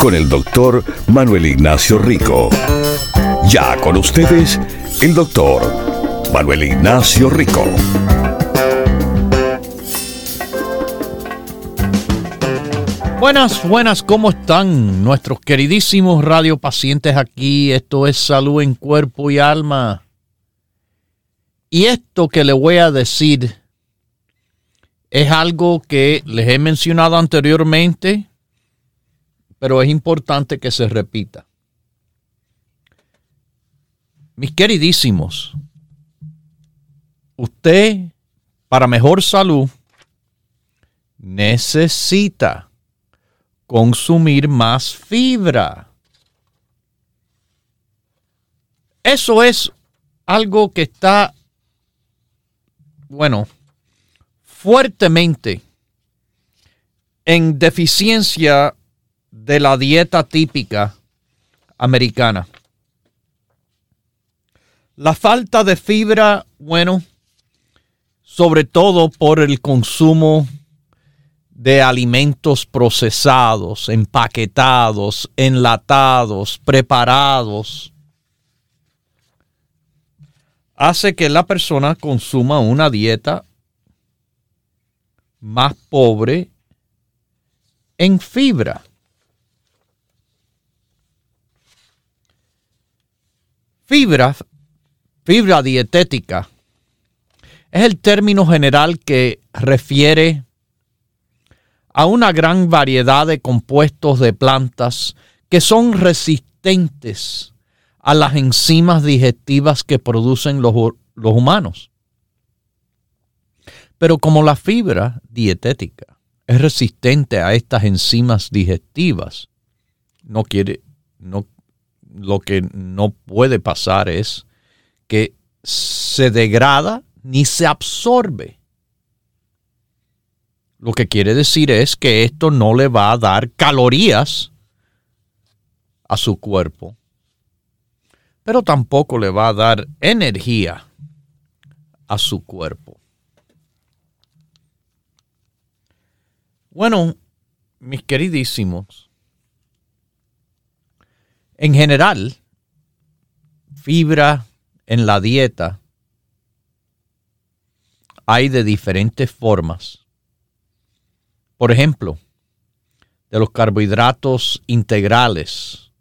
con el doctor Manuel Ignacio Rico. Ya con ustedes, el doctor Manuel Ignacio Rico. Buenas, buenas, ¿cómo están nuestros queridísimos radiopacientes aquí? Esto es salud en cuerpo y alma. Y esto que le voy a decir es algo que les he mencionado anteriormente, pero es importante que se repita. Mis queridísimos, usted para mejor salud necesita consumir más fibra. Eso es algo que está, bueno, fuertemente en deficiencia de la dieta típica americana. La falta de fibra, bueno, sobre todo por el consumo de alimentos procesados, empaquetados, enlatados, preparados, hace que la persona consuma una dieta más pobre en fibra. Fibra, fibra dietética, es el término general que refiere a una gran variedad de compuestos de plantas que son resistentes a las enzimas digestivas que producen los, los humanos. Pero como la fibra dietética es resistente a estas enzimas digestivas, no quiere, no, lo que no puede pasar es que se degrada ni se absorbe. Lo que quiere decir es que esto no le va a dar calorías a su cuerpo, pero tampoco le va a dar energía a su cuerpo. Bueno, mis queridísimos, en general, fibra en la dieta hay de diferentes formas. Por ejemplo, de los carbohidratos integrales,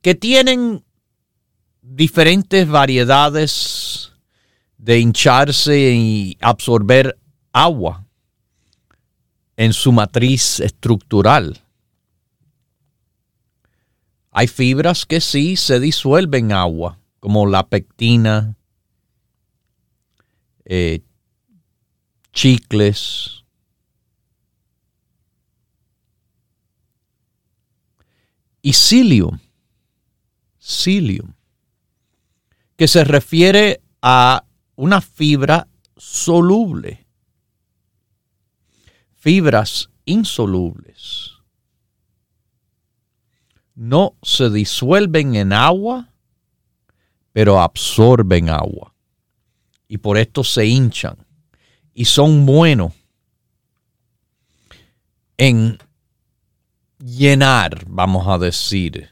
que tienen diferentes variedades de hincharse y absorber agua en su matriz estructural. Hay fibras que sí se disuelven en agua, como la pectina, eh, chicles, y psyllium, psyllium, que se refiere a una fibra soluble fibras insolubles. No se disuelven en agua, pero absorben agua. Y por esto se hinchan. Y son buenos en llenar, vamos a decir.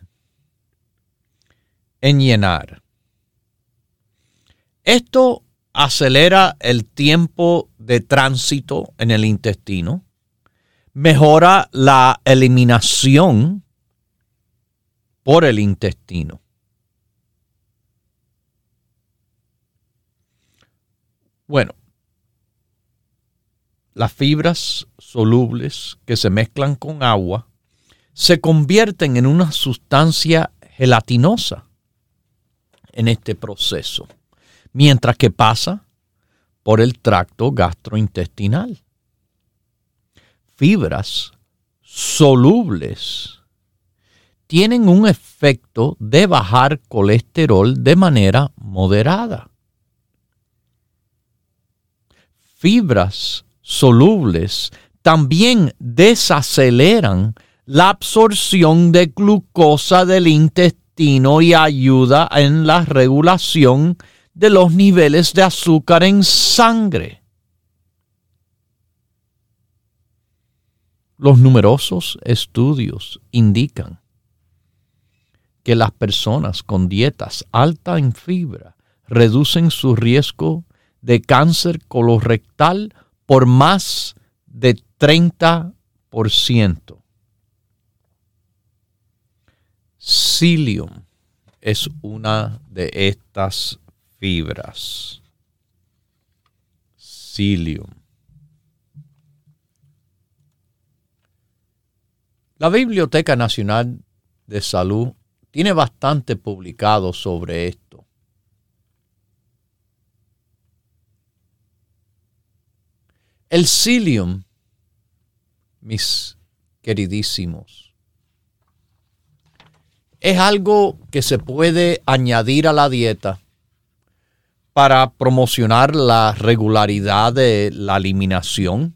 En llenar. Esto acelera el tiempo de tránsito en el intestino, mejora la eliminación por el intestino. Bueno, las fibras solubles que se mezclan con agua se convierten en una sustancia gelatinosa en este proceso mientras que pasa por el tracto gastrointestinal. Fibras solubles tienen un efecto de bajar colesterol de manera moderada. Fibras solubles también desaceleran la absorción de glucosa del intestino y ayuda en la regulación de los niveles de azúcar en sangre. Los numerosos estudios indican que las personas con dietas altas en fibra reducen su riesgo de cáncer colorectal por más de 30%. Psyllium es una de estas fibras. Psyllium. La Biblioteca Nacional de Salud tiene bastante publicado sobre esto. El psyllium, mis queridísimos, es algo que se puede añadir a la dieta para promocionar la regularidad de la eliminación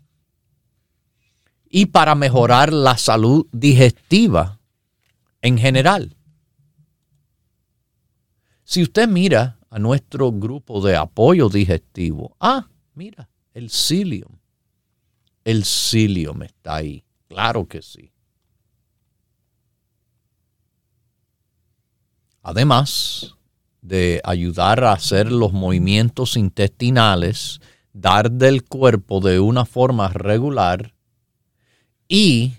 y para mejorar la salud digestiva en general. Si usted mira a nuestro grupo de apoyo digestivo, ah, mira, el psyllium. El psyllium está ahí, claro que sí. Además de ayudar a hacer los movimientos intestinales, dar del cuerpo de una forma regular y,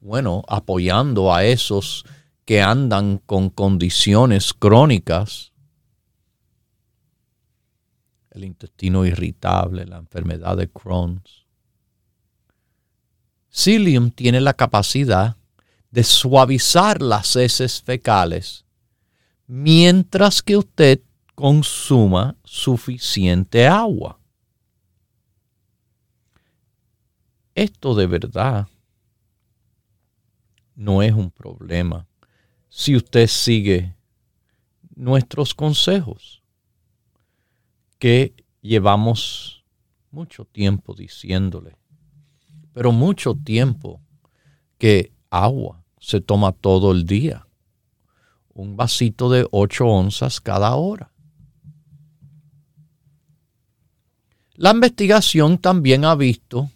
bueno, apoyando a esos que andan con condiciones crónicas, el intestino irritable, la enfermedad de Crohn. Psyllium tiene la capacidad de suavizar las heces fecales mientras que usted consuma suficiente agua. Esto de verdad no es un problema si usted sigue nuestros consejos que llevamos mucho tiempo diciéndole, pero mucho tiempo que agua se toma todo el día, un vasito de 8 onzas cada hora. La investigación también ha visto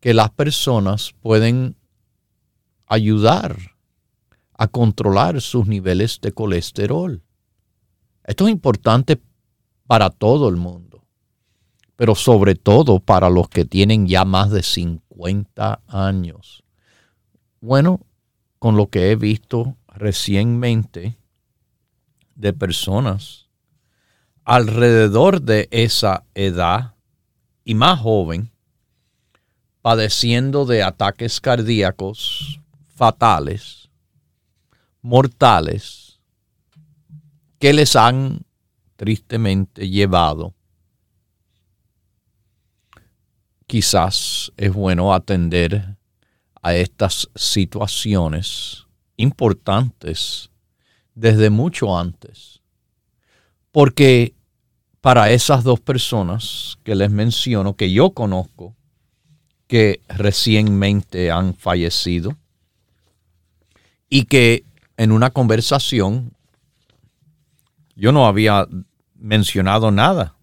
que las personas pueden ayudar a controlar sus niveles de colesterol. Esto es importante para todo el mundo, pero sobre todo para los que tienen ya más de 50 años. Bueno, con lo que he visto recientemente de personas alrededor de esa edad y más joven, padeciendo de ataques cardíacos fatales, mortales que les han tristemente llevado. Quizás es bueno atender a estas situaciones importantes desde mucho antes, porque para esas dos personas que les menciono, que yo conozco, que recientemente han fallecido y que en una conversación, yo no había mencionado nada.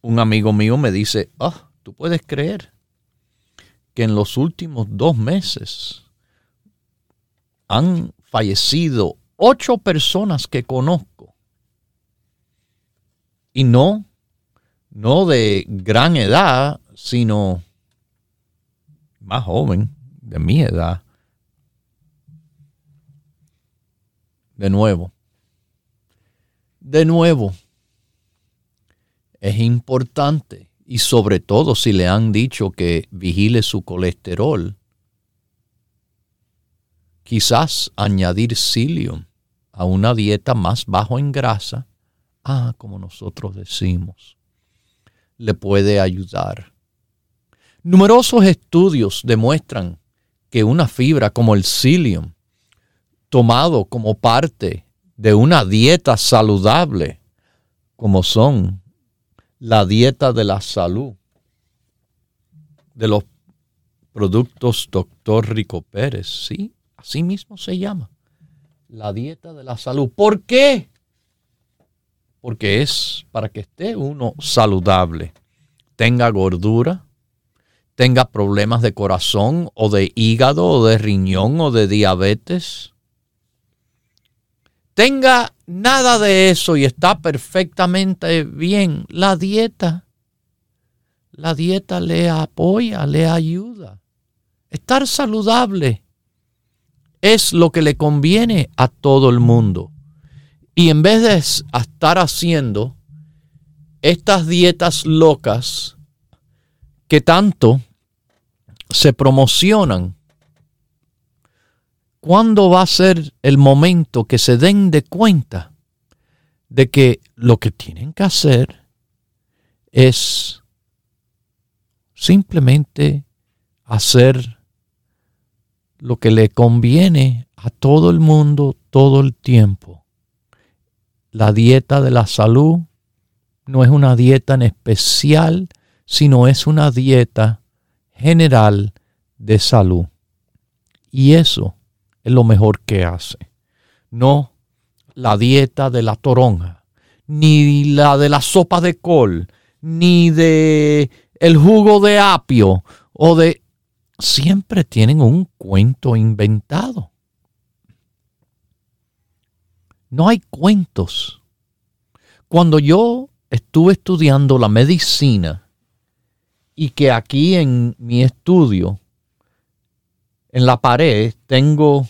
Un amigo mío me dice, ah, tú puedes creer que en los últimos dos meses han fallecido ocho personas que conozco. Y no, no de gran edad, sino más joven, de mi edad. De nuevo, de nuevo, es importante y sobre todo si le han dicho que vigile su colesterol, quizás añadir psyllium a una dieta más bajo en grasa, ah, como nosotros decimos, le puede ayudar. Numerosos estudios demuestran que una fibra como el psyllium, tomado como parte de una dieta saludable, como son la dieta de la salud, de los productos Doctor Rico Pérez, sí, así mismo se llama, la dieta de la salud. ¿Por qué? Porque es para que esté uno saludable, tenga gordura, tenga problemas de corazón o de hígado o de riñón o de diabetes. Tenga nada de eso y está perfectamente bien. La dieta, la dieta le apoya, le ayuda. Estar saludable es lo que le conviene a todo el mundo. Y en vez de estar haciendo estas dietas locas, que tanto se promocionan, ¿cuándo va a ser el momento que se den de cuenta de que lo que tienen que hacer es simplemente hacer lo que le conviene a todo el mundo todo el tiempo? La dieta de la salud no es una dieta en especial sino es una dieta general de salud. Y eso es lo mejor que hace. No la dieta de la toronja, ni la de la sopa de col, ni de el jugo de apio o de siempre tienen un cuento inventado. No hay cuentos. Cuando yo estuve estudiando la medicina, y que aquí en mi estudio, en la pared, tengo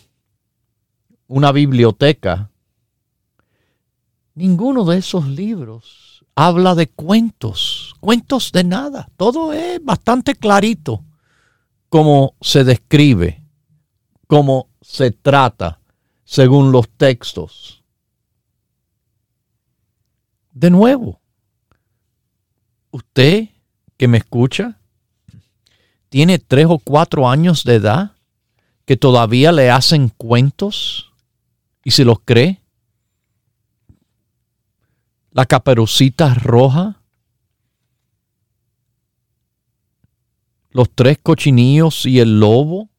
una biblioteca. Ninguno de esos libros habla de cuentos, cuentos de nada. Todo es bastante clarito cómo se describe, cómo se trata según los textos. De nuevo, usted que me escucha tiene tres o cuatro años de edad que todavía le hacen cuentos y se los cree? La caperucita roja, los tres cochinillos y el lobo.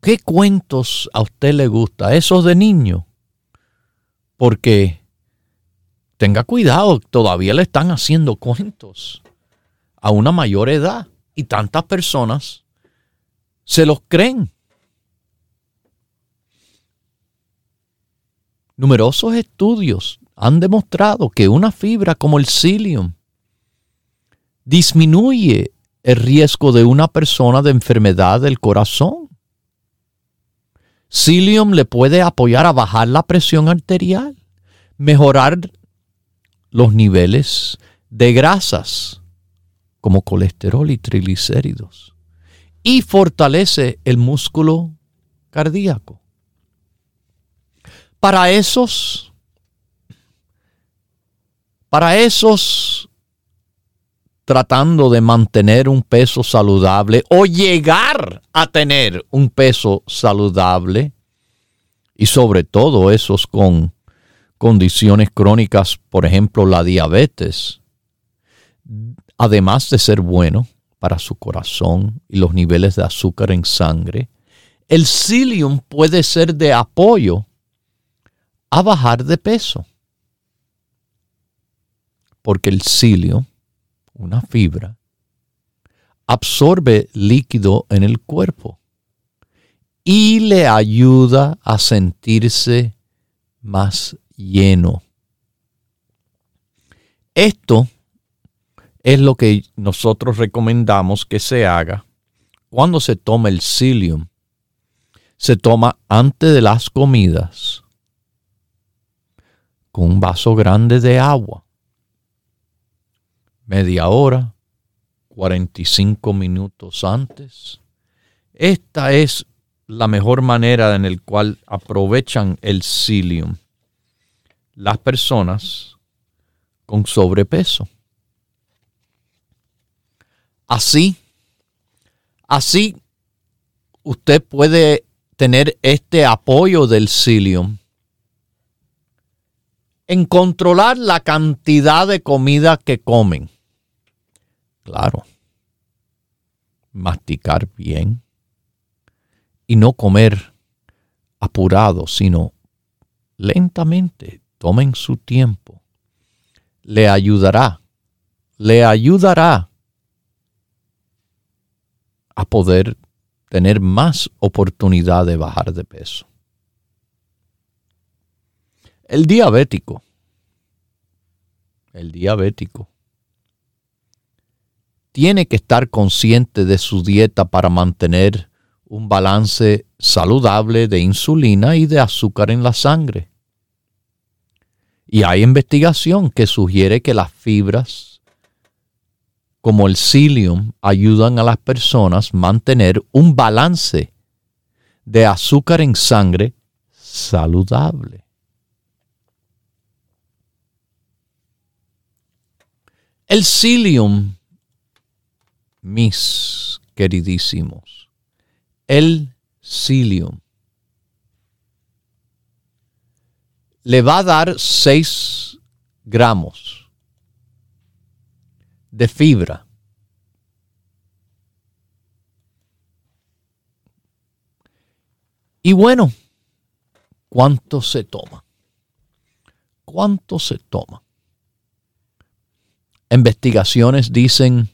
¿Qué cuentos a usted le gusta? Esos de niño. Porque tenga cuidado, todavía le están haciendo cuentos a una mayor edad y tantas personas se los creen. Numerosos estudios han demostrado que una fibra como el psyllium disminuye el riesgo de una persona de enfermedad del corazón. Psyllium le puede apoyar a bajar la presión arterial, mejorar los niveles de grasas como colesterol y triglicéridos y fortalece el músculo cardíaco. Para esos, para esos tratando de mantener un peso saludable o llegar a tener un peso saludable y sobre todo esos con condiciones crónicas, por ejemplo la diabetes, además de ser bueno para su corazón y los niveles de azúcar en sangre, el psyllium puede ser de apoyo a bajar de peso. Porque el psyllium, una fibra, absorbe líquido en el cuerpo y le ayuda a sentirse más lleno. Esto es lo que nosotros recomendamos que se haga cuando se toma el psyllium. Se toma antes de las comidas un vaso grande de agua. Media hora, 45 minutos antes. Esta es la mejor manera en la cual aprovechan el psyllium las personas con sobrepeso. Así, Así, usted puede tener este apoyo del psyllium en controlar la cantidad de comida que comen. Claro, masticar bien y no comer apurado, sino lentamente. Tomen su tiempo. Le ayudará, le ayudará a poder tener más oportunidad de bajar de peso. El diabético, el diabético, tiene que estar consciente de su dieta para mantener un balance saludable de insulina y de azúcar en la sangre. Y hay investigación que sugiere que las fibras como el psyllium ayudan a las personas a mantener un balance de azúcar en sangre saludable. El psyllium, mis queridísimos, el psyllium le va a dar 6 gramos de fibra. Y bueno, ¿cuánto se toma? ¿Cuánto se toma? Investigaciones dicen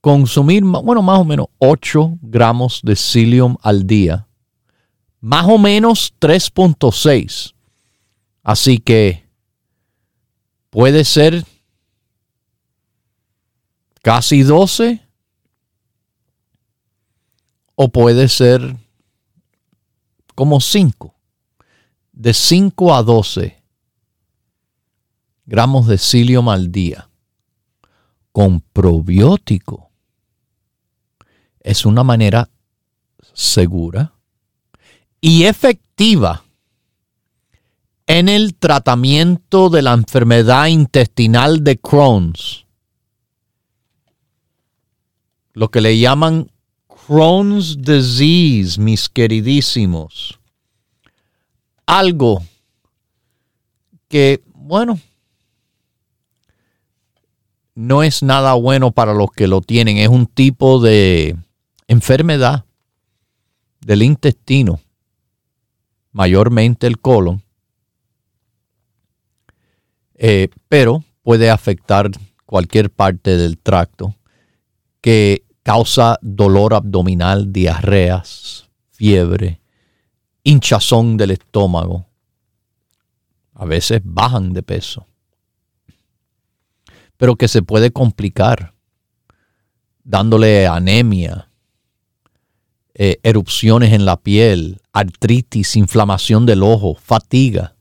consumir, bueno, más o menos 8 gramos de psyllium al día, más o menos 3.6 Así que puede ser casi 12 o puede ser como 5. De 5 a 12 gramos de psyllium al día con probiótico es una manera segura y efectiva en el tratamiento de la enfermedad intestinal de Crohn's. Lo que le llaman Crohn's disease, mis queridísimos. Algo que, bueno, no es nada bueno para los que lo tienen. Es un tipo de enfermedad del intestino, mayormente el colon, eh, pero puede afectar cualquier parte del tracto que causa dolor abdominal, diarreas, fiebre, hinchazón del estómago. A veces bajan de peso, pero que se puede complicar dándole anemia, eh, erupciones en la piel, artritis, inflamación del ojo, fatiga.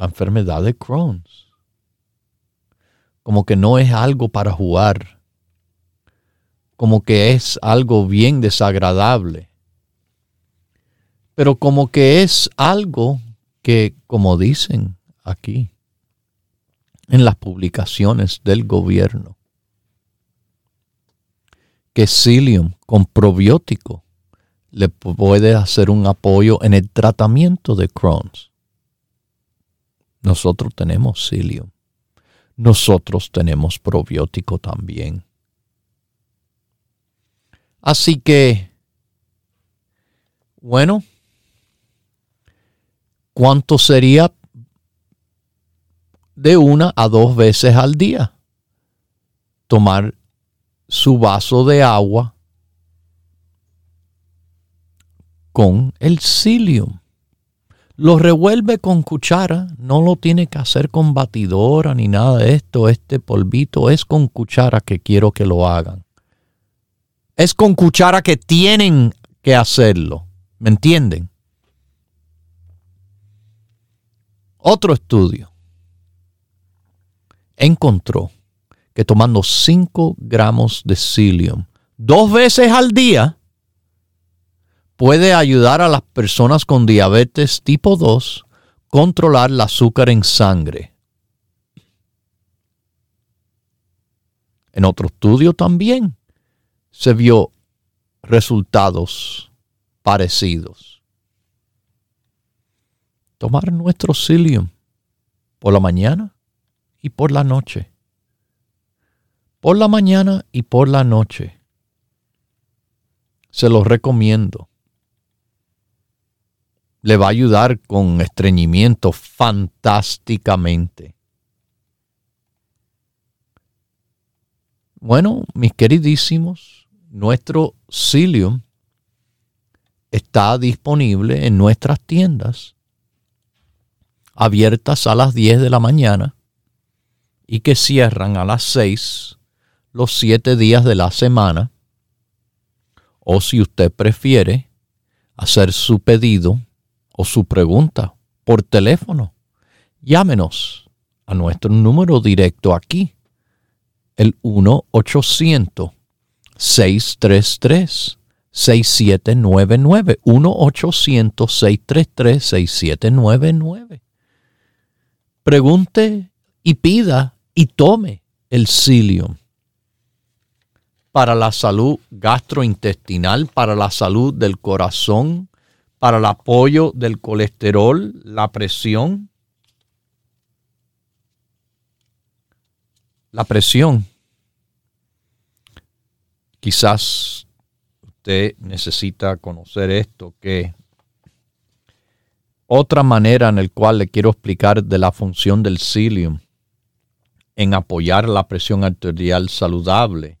la enfermedad de Crohn's. Como que no es algo para jugar. Como que es algo bien desagradable. Pero como que es algo que, como dicen aquí, en las publicaciones del gobierno, que psyllium con probiótico le puede hacer un apoyo en el tratamiento de Crohn's. Nosotros tenemos psyllium. Nosotros tenemos probiótico también. Así que, bueno, ¿cuánto sería de una a dos veces al día? Tomar su vaso de agua con el psyllium. Lo revuelve con cuchara, no lo tiene que hacer con batidora ni nada de esto. Este polvito es con cuchara que quiero que lo hagan. Es con cuchara que tienen que hacerlo. ¿Me entienden? Otro estudio encontró que tomando 5 gramos de psyllium dos veces al día puede ayudar a las personas con diabetes tipo 2 controlar el azúcar en sangre. En otro estudio también se vio resultados parecidos. Tomar nuestro psyllium por la mañana y por la noche. Por la mañana y por la noche. Se los recomiendo. Le va a ayudar con estreñimiento fantásticamente. Bueno, mis queridísimos, nuestro psyllium está disponible en nuestras tiendas, abiertas a las 10 de la mañana y que cierran a las 6 los 7 días de la semana. O si usted prefiere hacer su pedido o su pregunta por teléfono, llámenos a nuestro número directo aquí el 1-800-633-6799. 1-800-633-6799. Pregunte y pida y tome el psyllium para la salud gastrointestinal, para la salud del corazón, para el apoyo del colesterol, la presión. La presión Quizás usted necesita conocer esto, que otra manera en la cual le quiero explicar de la función del psyllium en apoyar la presión arterial saludable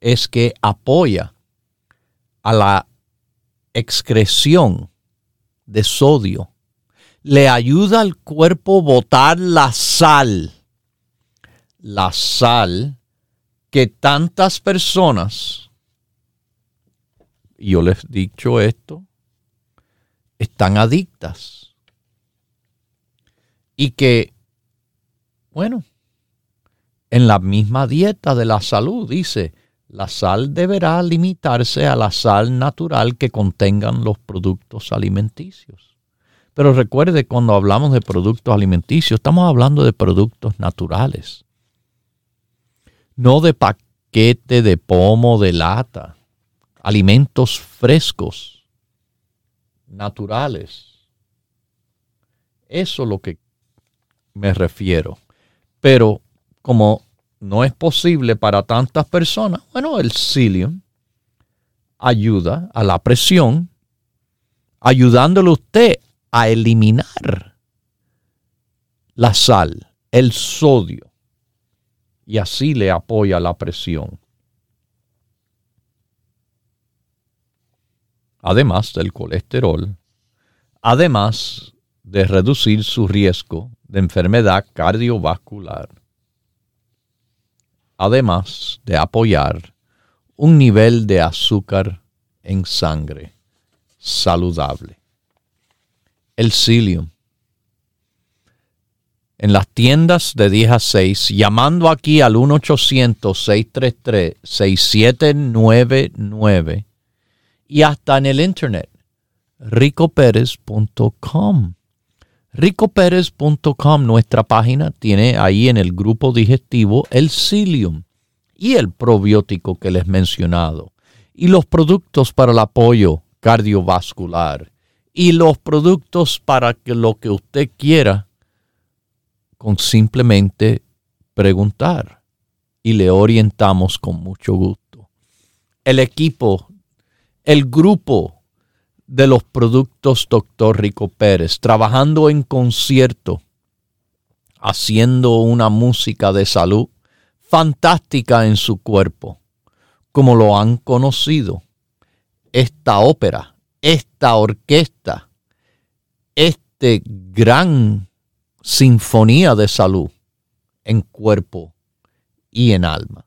es que apoya a la excreción de sodio. Le ayuda al cuerpo botar la sal. La sal que tantas personas, yo les he dicho esto, están adictas. Y que, bueno, en la misma dieta de la salud dice, la sal deberá limitarse a la sal natural que contengan los productos alimenticios. Pero recuerde, cuando hablamos de productos alimenticios, estamos hablando de productos naturales no de paquete, de pomo, de lata, alimentos frescos, naturales. Eso es lo que me refiero. Pero como no es posible para tantas personas, bueno, el psyllium ayuda a la presión, ayudándole usted a eliminar la sal, el sodio, y así le apoya la presión. Además del colesterol, además de reducir su riesgo de enfermedad cardiovascular, además de apoyar un nivel de azúcar en sangre saludable. El psyllium en las tiendas de 10 a 6, llamando aquí al 1-800-633-6799 y hasta en el internet, ricoperez.com. ricoperez.com, nuestra página, tiene ahí en el grupo digestivo el psyllium y el probiótico que les he mencionado. Y los productos para el apoyo cardiovascular. Y los productos para que lo que usted quiera con simplemente preguntar. Y le orientamos con mucho gusto. El equipo, el grupo de los productos Dr. Rico Pérez, trabajando en concierto, haciendo una música de salud fantástica en su cuerpo, como lo han conocido. Esta ópera, esta orquesta, este gran sinfonía de salud en cuerpo y en alma.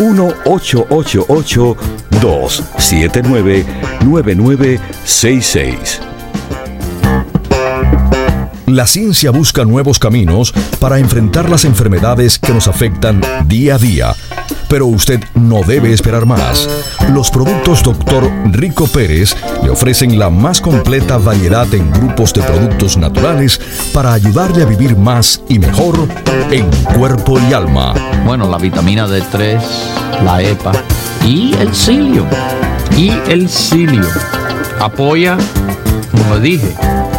1-888-279-9966. La ciencia busca nuevos caminos para enfrentar las enfermedades que nos afectan día a día. Pero usted no debe esperar más. Los productos Dr. Rico Pérez le ofrecen la más completa variedad en grupos de productos naturales para ayudarle a vivir más y mejor en cuerpo y alma. Bueno, la vitamina D3, la EPA y el cilio. Y el cilio apoya, como dije,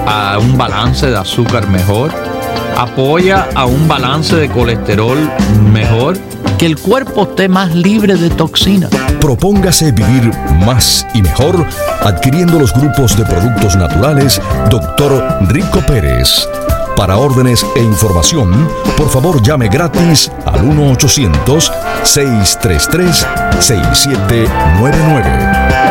a un balance de azúcar mejor, apoya a un balance de colesterol mejor, que el cuerpo esté más libre de toxinas. Propóngase vivir más y mejor adquiriendo los grupos de productos naturales Dr. Rico Pérez. Para órdenes e información, por favor llame gratis al 1-800-633-6799.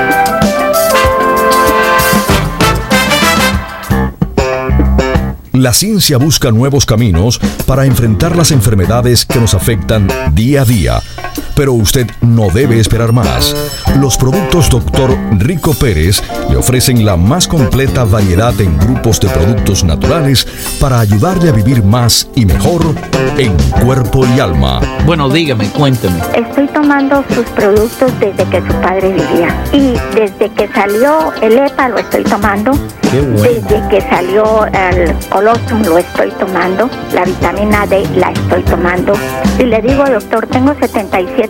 La ciencia busca nuevos caminos para enfrentar las enfermedades que nos afectan día a día. Pero usted no debe esperar más. Los productos Dr. Rico Pérez le ofrecen la más completa variedad en grupos de productos naturales para ayudarle a vivir más y mejor en cuerpo y alma. Bueno, dígame, cuénteme. Estoy tomando sus productos desde que su padre vivía. Y desde que salió el EPA lo estoy tomando. Qué bueno. Desde que salió el colostrum lo estoy tomando. La vitamina D la estoy tomando. Y le digo, doctor, tengo 77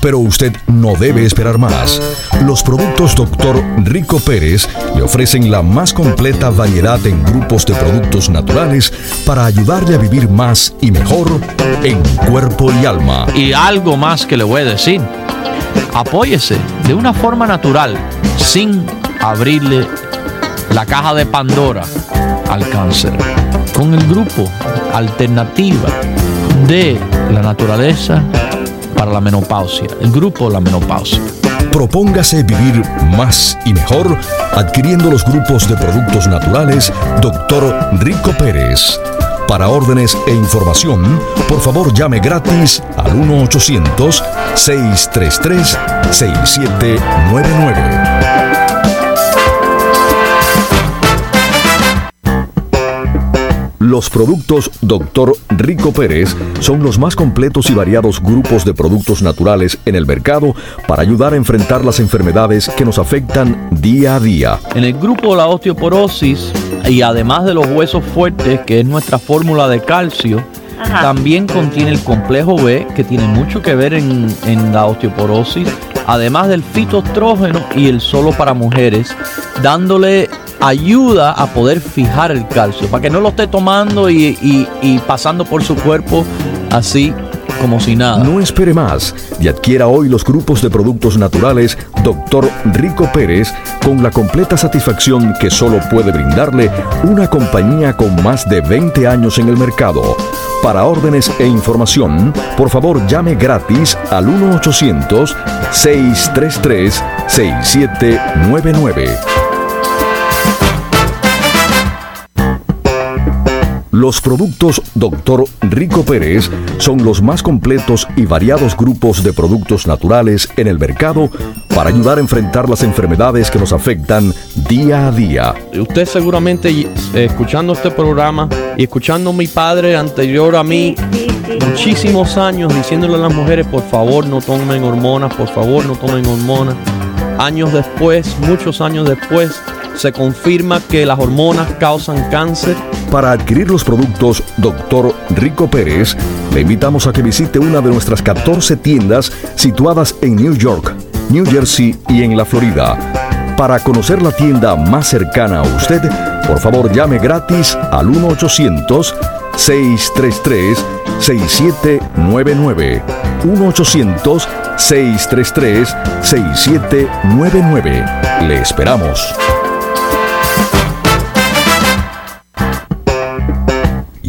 Pero usted no debe esperar más. Los productos Dr. Rico Pérez le ofrecen la más completa variedad en grupos de productos naturales para ayudarle a vivir más y mejor en cuerpo y alma. Y algo más que le voy a decir. Apóyese de una forma natural, sin abrirle la caja de Pandora al cáncer. Con el grupo Alternativa de la Naturaleza para la Menopausia. El grupo La Menopausia. Propóngase vivir más y mejor adquiriendo los grupos de productos naturales Dr. Rico Pérez. Para órdenes e información, por favor llame gratis al 1-800-633-6799. Los productos Dr. Rico Pérez son los más completos y variados grupos de productos naturales en el mercado para ayudar a enfrentar las enfermedades que nos afectan día a día. En el grupo la osteoporosis y además de los huesos fuertes, que es nuestra fórmula de calcio, Ajá. también contiene el complejo B, que tiene mucho que ver en, en la osteoporosis, además del fitoestrógeno y el solo para mujeres, dándole ayuda a poder fijar el calcio, para que no lo esté tomando y, y- pasando por su cuerpo así como si nada. No espere más y adquiera hoy los grupos de productos naturales Dr. Rico Pérez con la completa satisfacción que solo puede brindarle una compañía con más de 20 años en el mercado. Para órdenes e información, por favor llame gratis al 1-800-633-6799. Los productos Dr. Rico Pérez son los más completos y variados grupos de productos naturales en el mercado para ayudar a enfrentar las enfermedades que nos afectan día a día. Usted seguramente eh, escuchando este programa y escuchando a mi padre anterior a mí muchísimos años diciéndole a las mujeres por favor no tomen hormonas, por favor no tomen hormonas. Años después, muchos años después, se confirma que las hormonas causan cáncer. Para adquirir los productos Dr. Rico Pérez, le invitamos a que visite una de nuestras 14 tiendas situadas en New York, New Jersey y en la Florida. Para conocer la tienda más cercana a usted, por favor llame gratis al 1-800-633-6799. 1-800-633-6799. 1-800-633-6799. Le esperamos.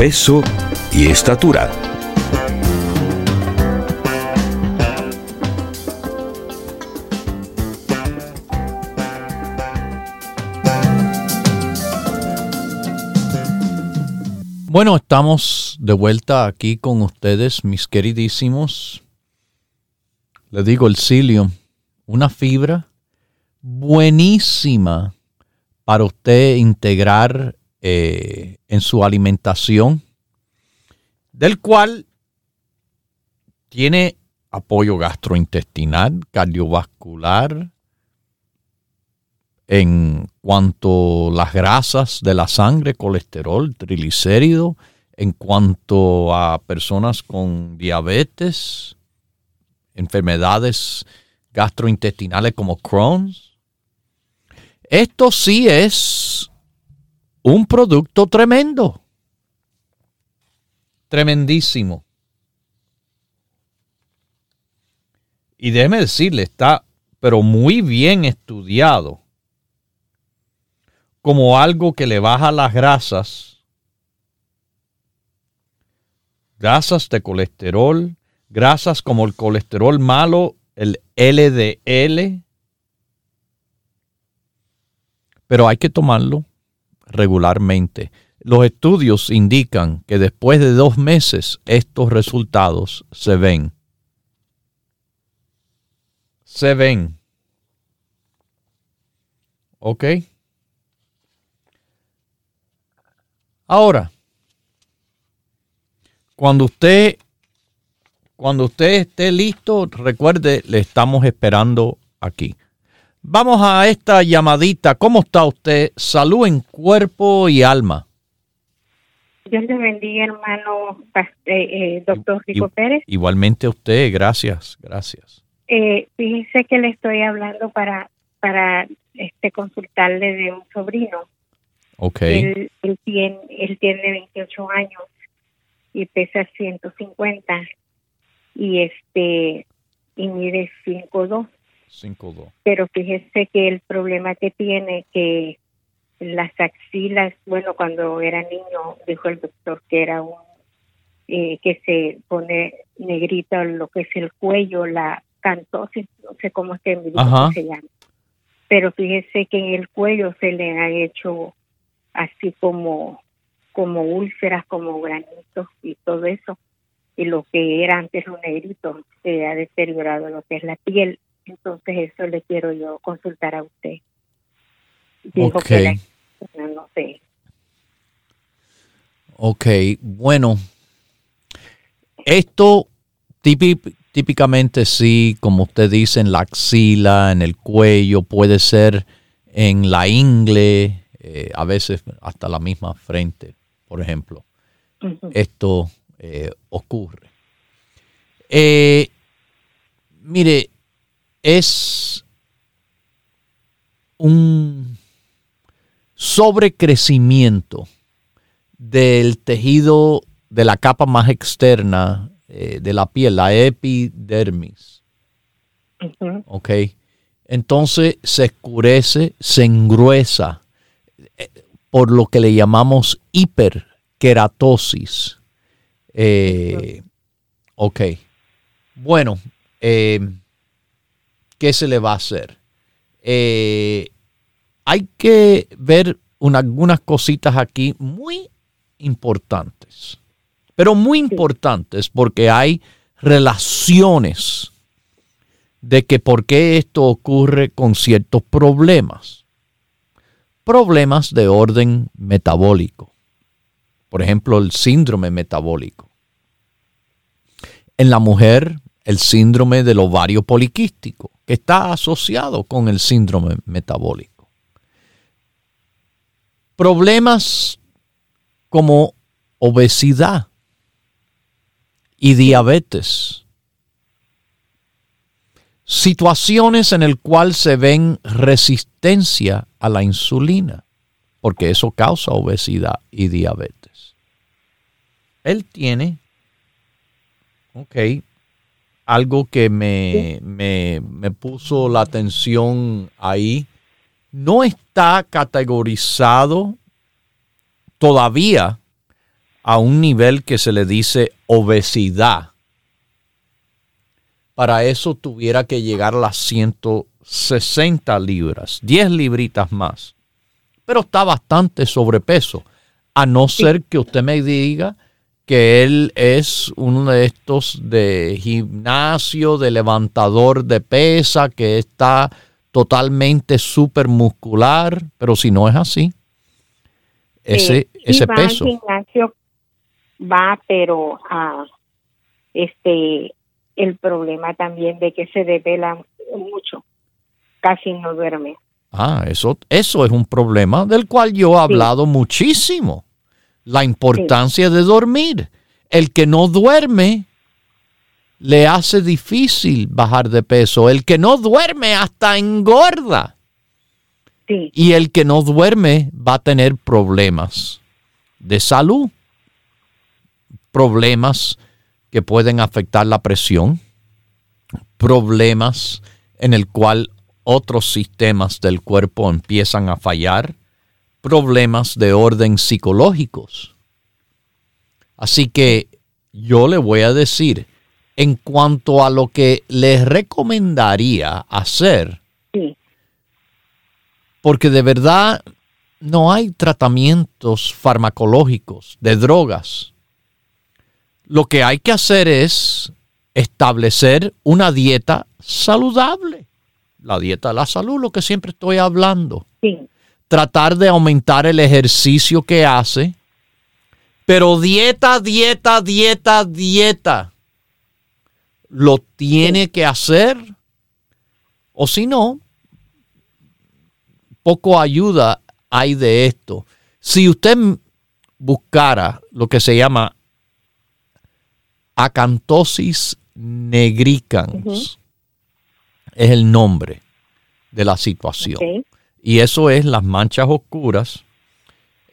peso y estatura. Bueno, estamos de vuelta aquí con ustedes, mis queridísimos. Le digo el psyllium, una fibra buenísima para usted integrar eh, en su alimentación, del cual tiene apoyo gastrointestinal, cardiovascular, en cuanto a las grasas de la sangre, colesterol, triglicérido, en cuanto a personas con diabetes, enfermedades gastrointestinales como Crohn's. Esto sí es un producto tremendo. Tremendísimo. Y déjeme decirle, está pero muy bien estudiado. Como algo que le baja las grasas, grasas de colesterol, grasas como el colesterol malo, el LDL, pero hay que tomarlo regularmente. Los estudios indican que después de dos meses estos resultados se ven. Se ven. ¿Ok? Ahora, cuando usted, cuando usted esté listo, recuerde, le estamos esperando aquí. Vamos a esta llamadita. ¿Cómo está usted? Salud en cuerpo y alma. Dios le bendiga, hermano eh, eh, doctor Rico Pérez. Igualmente a usted, gracias, gracias. Eh, fíjese que le estoy hablando para, para este consultarle de un sobrino él, tiene, él tiene 28 años y pesa 150 y este y mide 5'2". 5'2". Pero fíjese que el problema que tiene que las axilas, bueno, cuando era niño dijo el doctor que era un eh, que se pone negrita lo que es el cuello, la cantosis, no sé cómo es que se llama. Pero fíjese que en el cuello se le ha hecho así como, como úlceras, como granitos y todo eso. Y lo que era antes un negrito se ha deteriorado lo que es la piel. Entonces eso le quiero yo consultar a usted. Dijo que no sé. Ok, bueno, esto típicamente sí, como usted dice, en la axila, en el cuello, puede ser en la ingle, eh, a veces hasta la misma frente, por ejemplo. Esto eh, ocurre. Eh, mire, es un sobrecrecimiento del tejido de la capa más externa de la piel, la epidermis. ¿Ok? Entonces se escurece, se engruesa por lo que le llamamos hiperkeratosis. Eh, ok. Bueno, eh, ¿qué se le va a hacer? Eh, hay que ver algunas cositas aquí muy importantes, pero muy importantes porque hay relaciones de que por qué esto ocurre con ciertos problemas problemas de orden metabólico. Por ejemplo, el síndrome metabólico. En la mujer, el síndrome del ovario poliquístico, que está asociado con el síndrome metabólico. Problemas como obesidad y diabetes. Situaciones en el cual se ven resistencia a la insulina, porque eso causa obesidad y diabetes. Él tiene, ok, algo que me, me, me puso la atención ahí. No está categorizado todavía a un nivel que se le dice obesidad. Para eso tuviera que llegar a las 160 libras, 10 libritas más. Pero está bastante sobrepeso, a no ser que usted me diga que él es uno de estos de gimnasio, de levantador de pesa, que está totalmente súper muscular, pero si no es así, ese, ese peso. gimnasio va, pero a este el problema también de que se desvela mucho, casi no duerme. Ah, eso, eso es un problema del cual yo he hablado muchísimo la importancia de dormir. El que no duerme le hace difícil bajar de peso. El que no duerme hasta engorda. Y el que no duerme va a tener problemas de salud, problemas que pueden afectar la presión, problemas en el cual otros sistemas del cuerpo empiezan a fallar, problemas de orden psicológicos. Así que yo le voy a decir, en cuanto a lo que les recomendaría hacer, porque de verdad no hay tratamientos farmacológicos de drogas. Lo que hay que hacer es establecer una dieta saludable. La dieta de la salud, lo que siempre estoy hablando. Sí tratar de aumentar el ejercicio que hace, pero dieta, dieta, dieta, dieta, lo tiene que hacer, o si no, poco ayuda hay de esto. Si usted buscara lo que se llama acantosis negricans, es el nombre de la situación y eso es las manchas oscuras.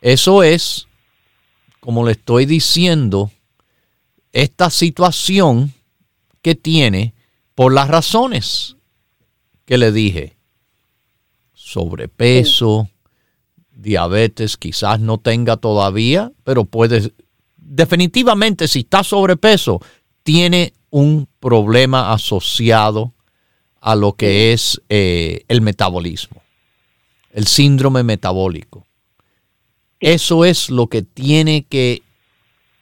Eso es, como le estoy diciendo, esta situación que tiene por las razones que le dije. Sobrepeso, diabetes, quizás no tenga todavía, pero puede, definitivamente si está sobrepeso, tiene un problema asociado a lo que es eh, el metabolismo el síndrome metabólico. Eso es lo que tiene que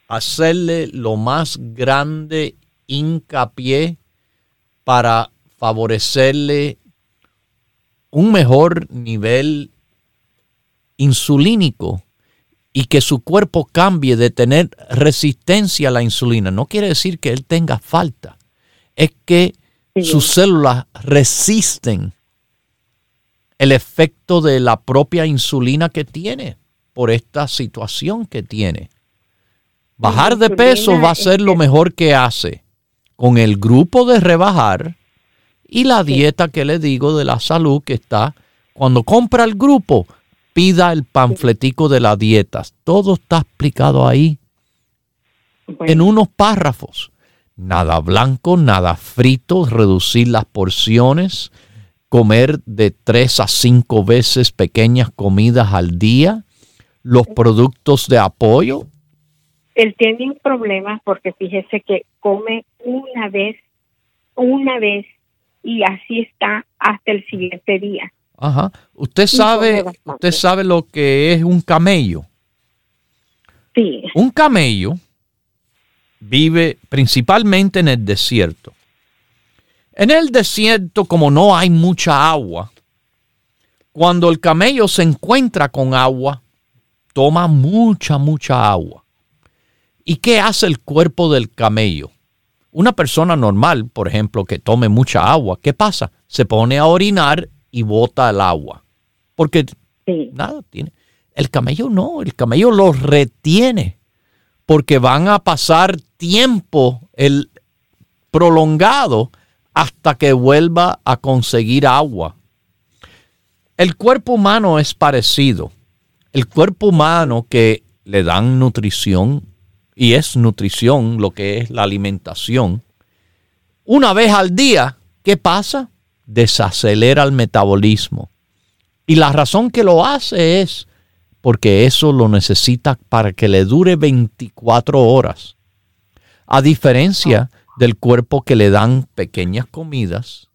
hacerle lo más grande hincapié para favorecerle un mejor nivel insulínico y que su cuerpo cambie de tener resistencia a la insulina. No quiere decir que él tenga falta, es que sus células resisten el efecto de la propia insulina que tiene por esta situación que tiene. Bajar de peso va a ser lo mejor que hace con el grupo de rebajar y la dieta que le digo de la salud que está. Cuando compra el grupo, pida el panfletico de las dietas. Todo está explicado ahí en unos párrafos. Nada blanco, nada frito, reducir las porciones, comer de tres a cinco veces pequeñas comidas al día, los productos de apoyo. Él tiene un problema porque fíjese que come una vez, una vez y así está hasta el siguiente día. Ajá. Usted sabe, usted sabe lo que es un camello. Sí. Un camello vive principalmente en el desierto. En el desierto, como no hay mucha agua, cuando el camello se encuentra con agua, toma mucha, mucha agua. ¿Y qué hace el cuerpo del camello? Una persona normal, por ejemplo, que tome mucha agua, ¿qué pasa? Se pone a orinar y bota el agua. Porque nada tiene. El camello no, el camello lo retiene. Porque van a pasar tiempo el prolongado hasta que vuelva a conseguir agua. El cuerpo humano es parecido. El cuerpo humano que le dan nutrición y es nutrición lo que es la alimentación. Una vez al día, ¿qué pasa? Desacelera el metabolismo. Y la razón que lo hace es porque eso lo necesita para que le dure 24 horas. A diferencia del cuerpo que le dan pequeñas comidas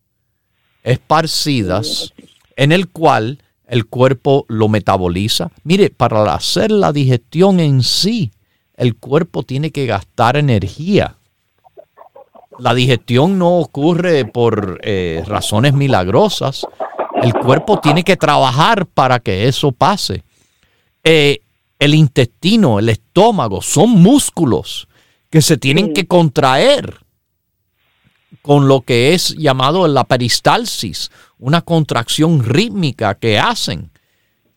esparcidas en el cual el cuerpo lo metaboliza. Mire, para hacer la digestión en sí, el cuerpo tiene que gastar energía. La digestión no ocurre por eh, razones milagrosas. El cuerpo tiene que trabajar para que eso pase. Eh, el intestino, el estómago, son músculos que se tienen que contraer con lo que es llamado la peristalsis, una contracción rítmica que hacen.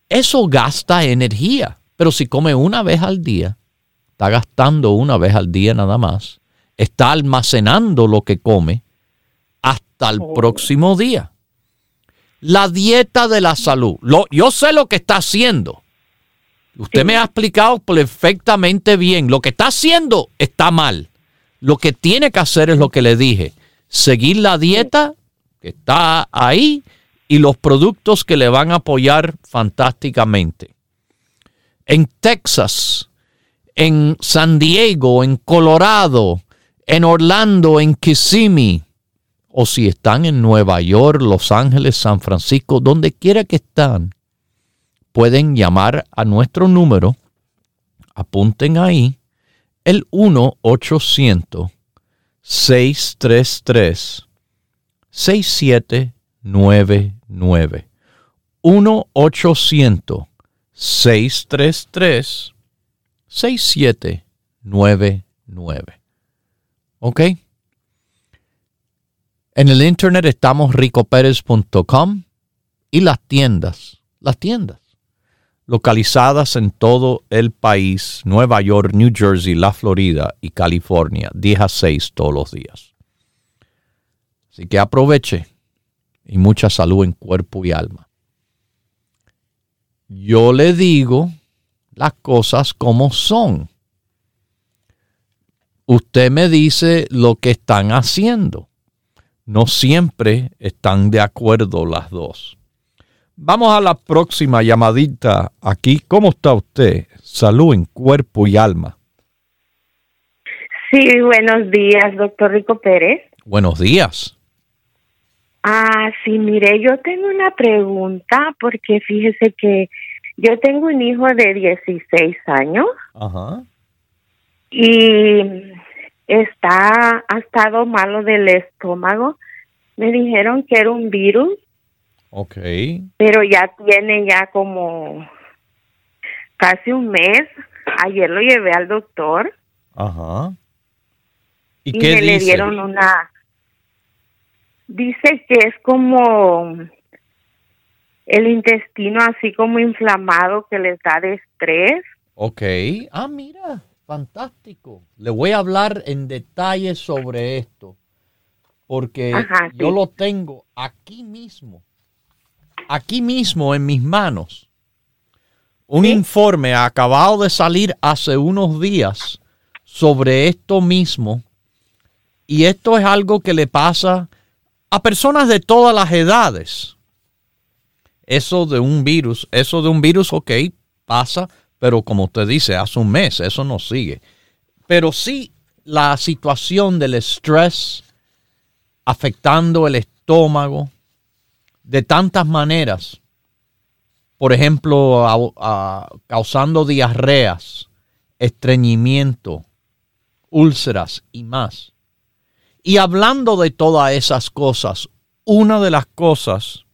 Eso gasta energía, pero si come una vez al día, está gastando una vez al día nada más, está almacenando lo que come hasta el oh. próximo día. La dieta de la salud. yo sé lo que está haciendo. Usted me ha explicado perfectamente bien. Lo que está haciendo está mal. Lo que tiene que hacer es lo que le dije. Seguir la dieta que está ahí y los productos que le van a apoyar fantásticamente. En Texas, en San Diego, en Colorado, en Orlando, en Kissimmee, o si están en Nueva York, Los Ángeles, San Francisco, donde quiera que están, pueden llamar a nuestro número, apunten ahí, el 1-800-633. 6799. 1-800-633-6799. ¿Ok? En el internet estamos ricoperes.com y las tiendas, las tiendas localizadas en todo el país, Nueva York, New Jersey, la Florida y California, 10 a 6 todos los días. Así que aproveche y mucha salud en cuerpo y alma. Yo le digo las cosas como son. Usted me dice lo que están haciendo. No siempre están de acuerdo las dos. Vamos a la próxima llamadita aquí. ¿Cómo está usted? Salud en cuerpo y alma. Sí, buenos días, doctor Rico Pérez. Buenos días. Ah, sí, mire, yo tengo una pregunta porque fíjese que yo tengo un hijo de 16 años. Ajá. Y está, ha estado malo del estómago. Me dijeron que era un virus. Ok. Pero ya tiene ya como casi un mes. Ayer lo llevé al doctor. Ajá. ¿Y, qué me le dieron una dice que es como el intestino así como inflamado que les da de estrés. Ok. Ah, mira, fantástico. Le voy a hablar en detalle sobre esto, porque yo lo tengo aquí mismo, aquí mismo en mis manos. Un informe acabado de salir hace unos días sobre esto mismo. Y esto es algo que le pasa a personas de todas las edades. Eso de un virus, eso de un virus, ok, pasa, pero como usted dice, hace un mes, eso no sigue. Pero sí la situación del estrés afectando el estómago de tantas maneras. Por ejemplo, causando diarreas, estreñimiento, úlceras y más. Y hablando de todas esas cosas, una de las cosas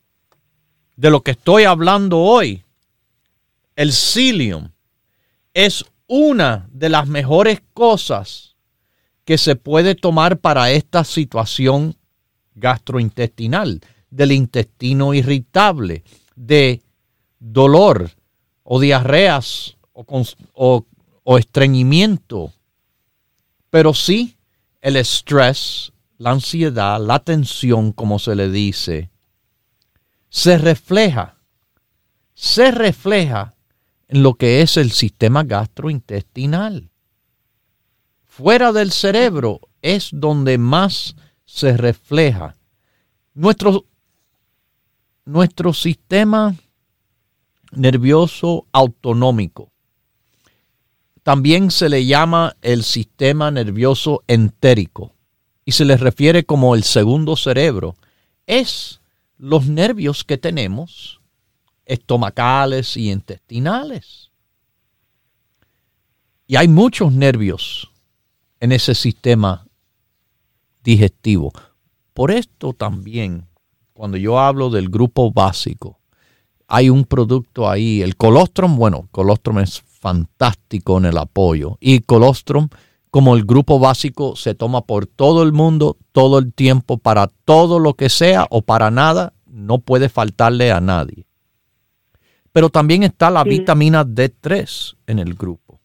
de lo que estoy hablando hoy, el psyllium, es una de las mejores cosas que se puede tomar para esta situación gastrointestinal, del intestino irritable, de dolor o diarreas o, o estreñimiento. Pero sí, el estrés, la ansiedad, la tensión, como se le dice, se refleja, se refleja en lo que es el sistema gastrointestinal. Fuera del cerebro es donde más se refleja. Nuestro, nuestro sistema nervioso autonómico también se le llama el sistema nervioso entérico y se le refiere como el segundo cerebro. Es los nervios que tenemos estomacales y intestinales. Y hay muchos nervios en ese sistema digestivo. Por esto también, cuando yo hablo del grupo básico, hay un producto ahí, el colostrum, bueno, colostrum es fantástico en el apoyo. Y colostrum, como el grupo básico, se toma por todo el mundo, todo el tiempo, para todo lo que sea o para nada, no puede faltarle a nadie. Pero también está la vitamina D3 en el grupo.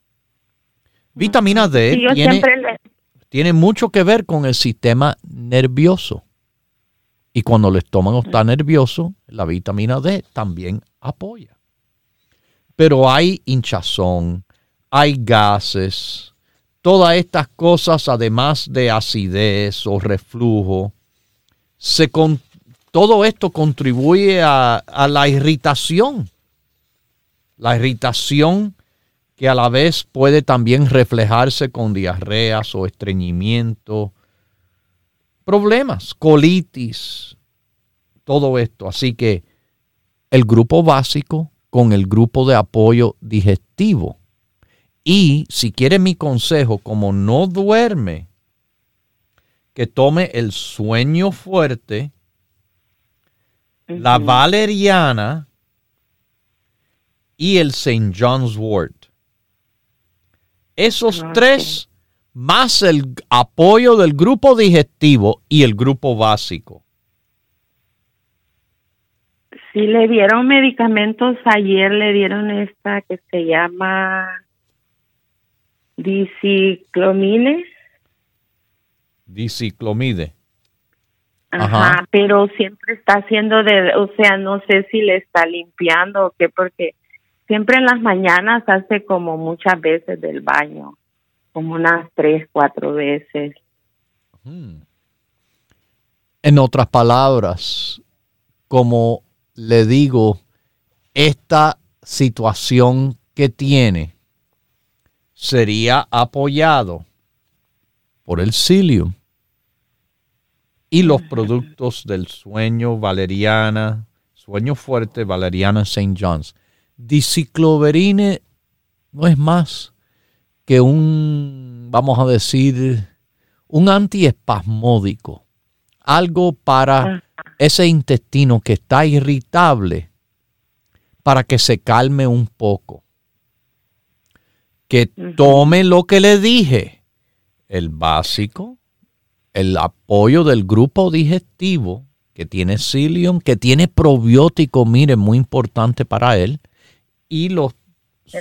Vitamina D tiene, tiene mucho que ver con el sistema nervioso. Y cuando el estómago está nervioso, la vitamina D también apoya pero hay hinchazón, hay gases, todas estas cosas, además de acidez o reflujo, se todo esto contribuye a, a la irritación. La irritación que a la vez puede también reflejarse con diarreas o estreñimiento, problemas, colitis, todo esto. Así que el grupo básico con el grupo de apoyo digestivo. Y si quiere mi consejo, como no duerme, que tome el sueño fuerte, la valeriana y el St. John's wort. Esos tres, más el apoyo del grupo digestivo y el grupo básico. Sí, le dieron medicamentos. Ayer le dieron esta que se llama diciclomine. Diciclomide. Ajá, pero siempre está haciendo de, o sea, no sé si le está limpiando o qué, porque siempre en las mañanas hace como muchas veces del baño, como unas tres, cuatro veces. Hmm. En otras palabras, como le digo, esta situación que tiene sería apoyado por el psyllium y los productos del sueño valeriana, sueño fuerte valeriana St. John's. Dicicloverine no es más que un, vamos a decir, un antiespasmódico, algo para ese intestino que está irritable para que se calme un poco. Que tome lo que le dije, el básico, el apoyo del grupo digestivo que tiene psyllium, que tiene probiótico, mire, muy importante para él, y los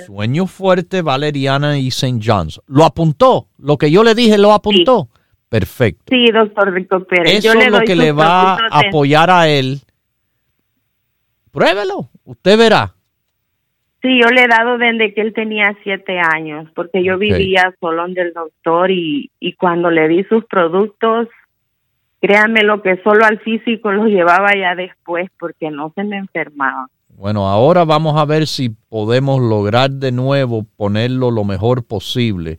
sueños fuertes, Valeriana y St. John's. ¿Lo apuntó? Lo que yo le dije, lo apuntó. Perfecto. Sí, doctor Rico Pérez. Eso es lo que le va a apoyar a él. Pruébelo, usted verá. Sí, yo le he dado desde que él tenía siete años, porque yo vivía solo del doctor y, y cuando le di sus productos, créanme lo que solo al físico los llevaba ya después, porque no se me enfermaba. Bueno, ahora vamos a ver si podemos lograr de nuevo ponerlo lo mejor posible.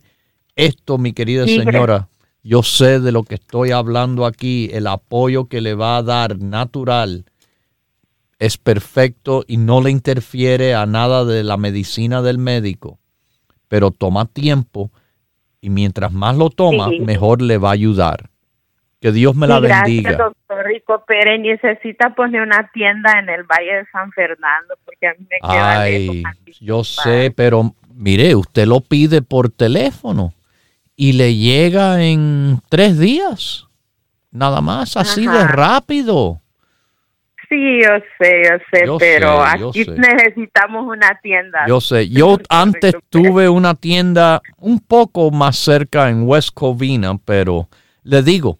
Esto, mi querida señora, yo sé de lo que estoy hablando aquí, el apoyo que le va a dar natural es perfecto y no le interfiere a nada de la medicina del médico, pero toma tiempo y mientras más lo toma, mejor le va a ayudar. Que Dios me la bendiga. Gracias, doctor Rico Pérez. Necesita poner una tienda en el Valle de San Fernando porque a mí me queda Ay, Yo sé, pero mire, usted lo pide por teléfono y le llega en tres días. Nada más, así de rápido. Sí, yo sé, yo sé, pero aquí necesitamos una tienda. Yo sé, yo antes tuve una tienda un poco más cerca en West Covina, pero le digo,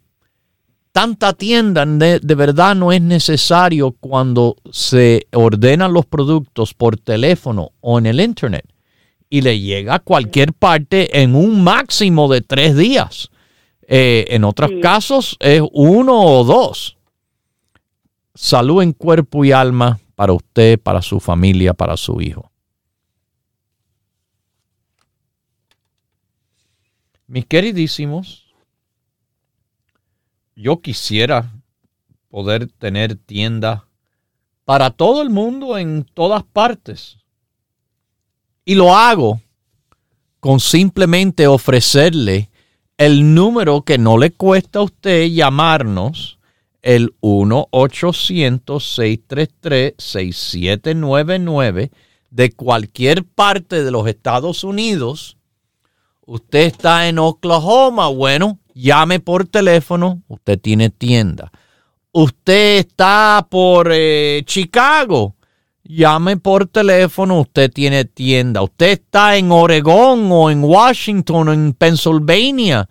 tanta tienda de, de, verdad no es necesario cuando se ordenan los productos por teléfono o en el internet y le llega a cualquier parte en un máximo de tres días. Eh, en otros casos es uno o dos. Salud en cuerpo y alma para usted, para su familia, para su hijo. Mis queridísimos, yo quisiera poder tener tienda para todo el mundo en todas partes. Y lo hago con simplemente ofrecerle el número que no le cuesta a usted llamarnos, el 1-800-633-6799 de cualquier parte de los Estados Unidos. Usted está en Oklahoma, bueno, llame por teléfono, usted tiene tienda. Usted está por eh, Chicago, llame por teléfono, usted tiene tienda. Usted está en Oregón o en Washington o en Pennsylvania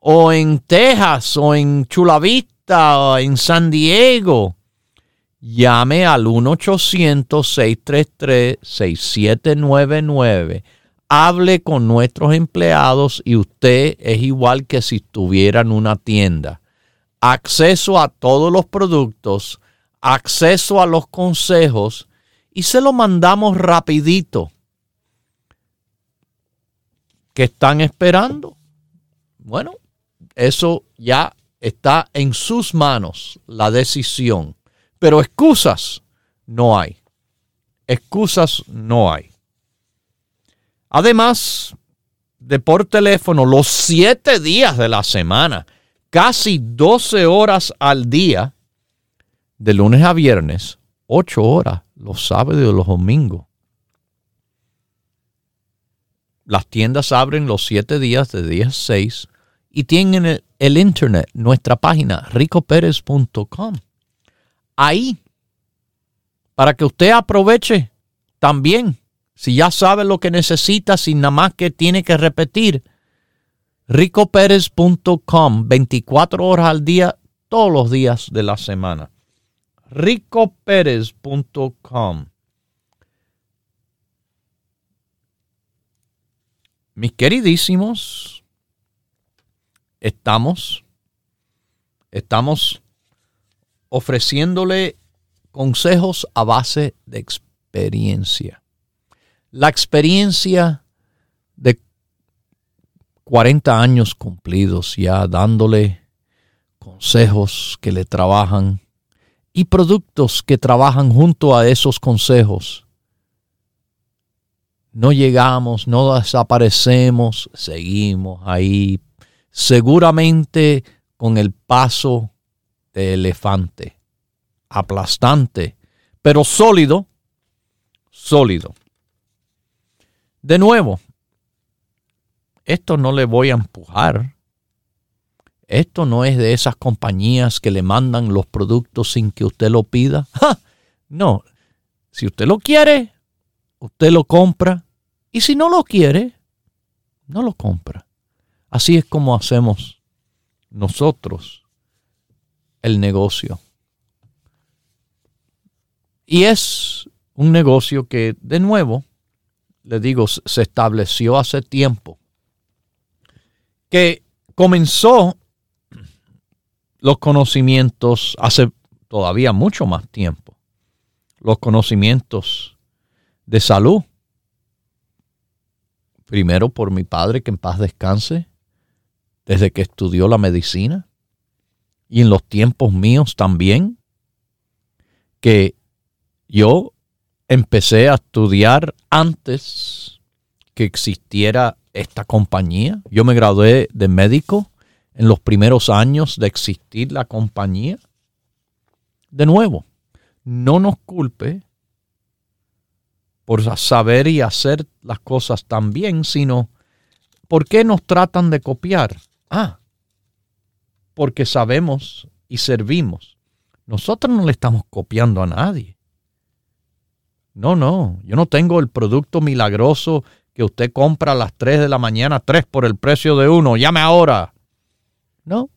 o en Texas o en Chula Vista o en San Diego. Llame al 1-800-633-6799 hable con nuestros empleados y usted es igual que si estuviera en una tienda. Acceso a todos los productos, acceso a los consejos y se lo mandamos rapidito. ¿Qué están esperando? Bueno, eso ya está en sus manos, la decisión. Pero excusas no hay. Excusas no hay. Además de por teléfono los siete días de la semana, casi 12 horas al día, de lunes a viernes, 8 horas los sábados y los domingos. Las tiendas abren los siete días de 10 a 6 y tienen el, el internet, nuestra página ricoperez.com. Ahí, para que usted aproveche también si ya sabe lo que necesita, sin nada más que tiene que repetir, ricoperez.com, 24 horas al día, todos los días de la semana. ricoperez.com. Mis queridísimos, estamos, estamos ofreciéndole consejos a base de experiencia. La experiencia de 40 años cumplidos ya dándole consejos que le trabajan y productos que trabajan junto a esos consejos. No llegamos, no desaparecemos, seguimos ahí, seguramente con el paso de elefante, aplastante, pero sólido, sólido. De nuevo, esto no le voy a empujar. Esto no es de esas compañías que le mandan los productos sin que usted lo pida. No, si usted lo quiere, usted lo compra. Y si no lo quiere, no lo compra. Así es como hacemos nosotros el negocio. Y es un negocio que, de nuevo, le digo, se estableció hace tiempo, que comenzó los conocimientos hace todavía mucho más tiempo, los conocimientos de salud. Primero por mi padre, que en paz descanse, desde que estudió la medicina, y en los tiempos míos también, que yo empecé a estudiar antes que existiera esta compañía. Yo me gradué de médico en los primeros años de existir la compañía. De nuevo, no nos culpe por saber y hacer las cosas tan bien, sino ¿Por qué nos tratan de copiar? Ah, porque sabemos y servimos. Nosotros no le estamos copiando a nadie. No, no, yo no tengo el producto milagroso que usted compra a las 3 de la mañana, 3 por el precio de uno, llame ahora. No.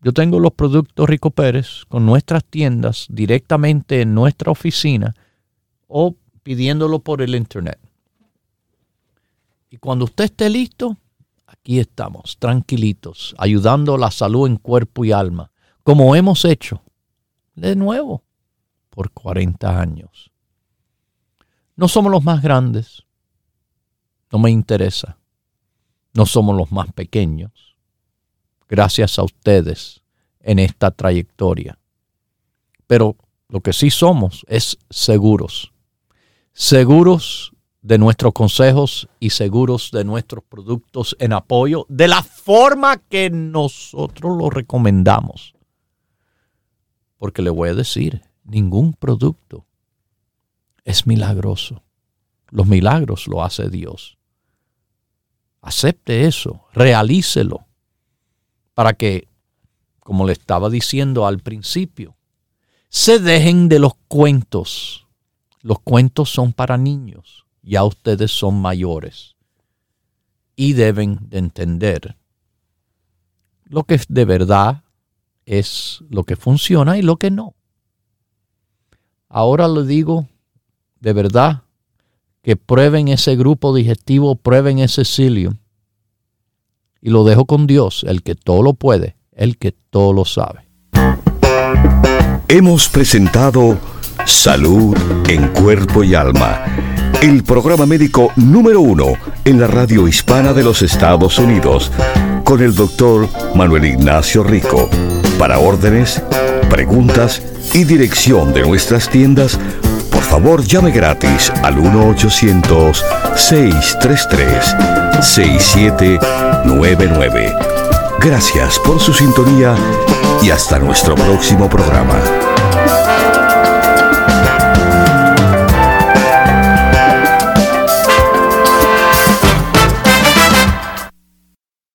Yo tengo los productos Rico Pérez con nuestras tiendas directamente en nuestra oficina o pidiéndolo por el internet. Y cuando usted esté listo, aquí estamos, tranquilitos, ayudando a la salud en cuerpo y alma, como hemos hecho de nuevo por 40 años. No somos los más grandes, no me interesa. No somos los más pequeños. Gracias a ustedes en esta trayectoria. Pero lo que sí somos es seguros. Seguros de nuestros consejos y seguros de nuestros productos en apoyo de la forma que nosotros lo recomendamos. Porque le voy a decir, ningún producto es milagroso. Los milagros lo hace Dios. Acepte eso, realícelo, para que, como le estaba diciendo al principio, se dejen de los cuentos. Los cuentos son para niños, ya ustedes son mayores y deben de entender lo que de verdad es lo que funciona y lo que no. Ahora le digo de verdad que prueben ese grupo digestivo, prueben ese cilio. Y lo dejo con Dios, el que todo lo puede, el que todo lo sabe. Hemos presentado Salud en Cuerpo y Alma, el programa médico número uno en la radio hispana de los Estados Unidos, con el doctor Manuel Ignacio Rico. Para órdenes, preguntas y dirección de nuestras tiendas, favor, llame gratis al 1-800-633-6799. Gracias por su sintonía y hasta nuestro próximo programa.